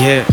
Yeah.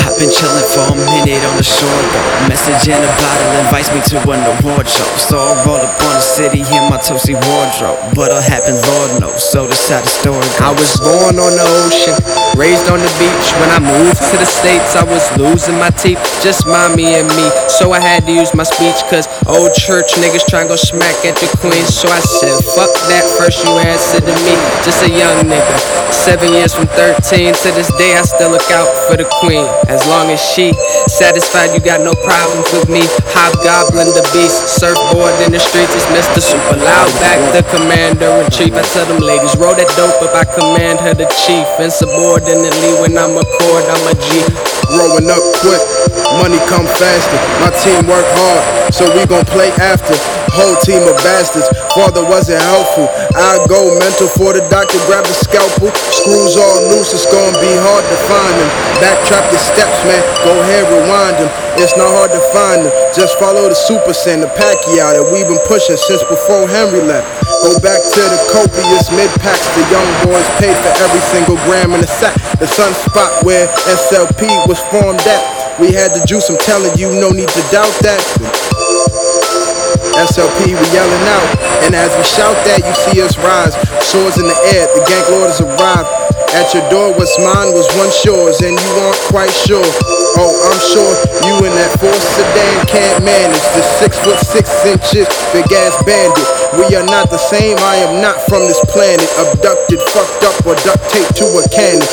I've been chillin' for a minute on the shore though. Message in a bottle invites me to an award show. So I roll up on the city in my toasty wardrobe. What'll happen, Lord knows. So this how the story goes. I was born on the ocean, raised on the beach. When I moved to the States, I was losing my teeth. Just mommy and me. So I had to use my speech, cause old church niggas try go smack at the queen. So I said, fuck that, first you answer to me. Just a young nigga. Seven years from 13 to this day, I still look out for the queen. As long as she satisfied, you got no problems with me. Hobgoblin the beast, surfboard in the streets. It's Mr. Super Loud back, the commander in chief. I tell them ladies, roll that dope up, I command her the chief. Insubordinately, when I'm a chord, I'm a G. Growing up quick, money come faster. My team work hard, so we gon' play after. Whole team of bastards. Father wasn't helpful. I go mental for the doctor, grab the scalpel. Screws all loose, it's gonna be hard to find them. Backtrack the steps, man. Go ahead, rewind them. It's not hard to find them. Just follow the Super Saiyan, the Pacquiao that we've been pushing since before Henry left. Go back to the copious mid packs. The young boys paid for every single gram in the sack. The sunspot where SLP was formed at. We had the juice, I'm telling you, no need to doubt that. SLP, we yelling out. And as we shout that, you see us rise. Swords in the air, the gang lord has arrived. At your door, what's mine was one yours, and you aren't quite sure. Oh, I'm sure you in that four sedan can't manage the six foot six inches big ass bandit. We are not the same, I am not from this planet. Abducted, fucked up, or duct taped to a cannon.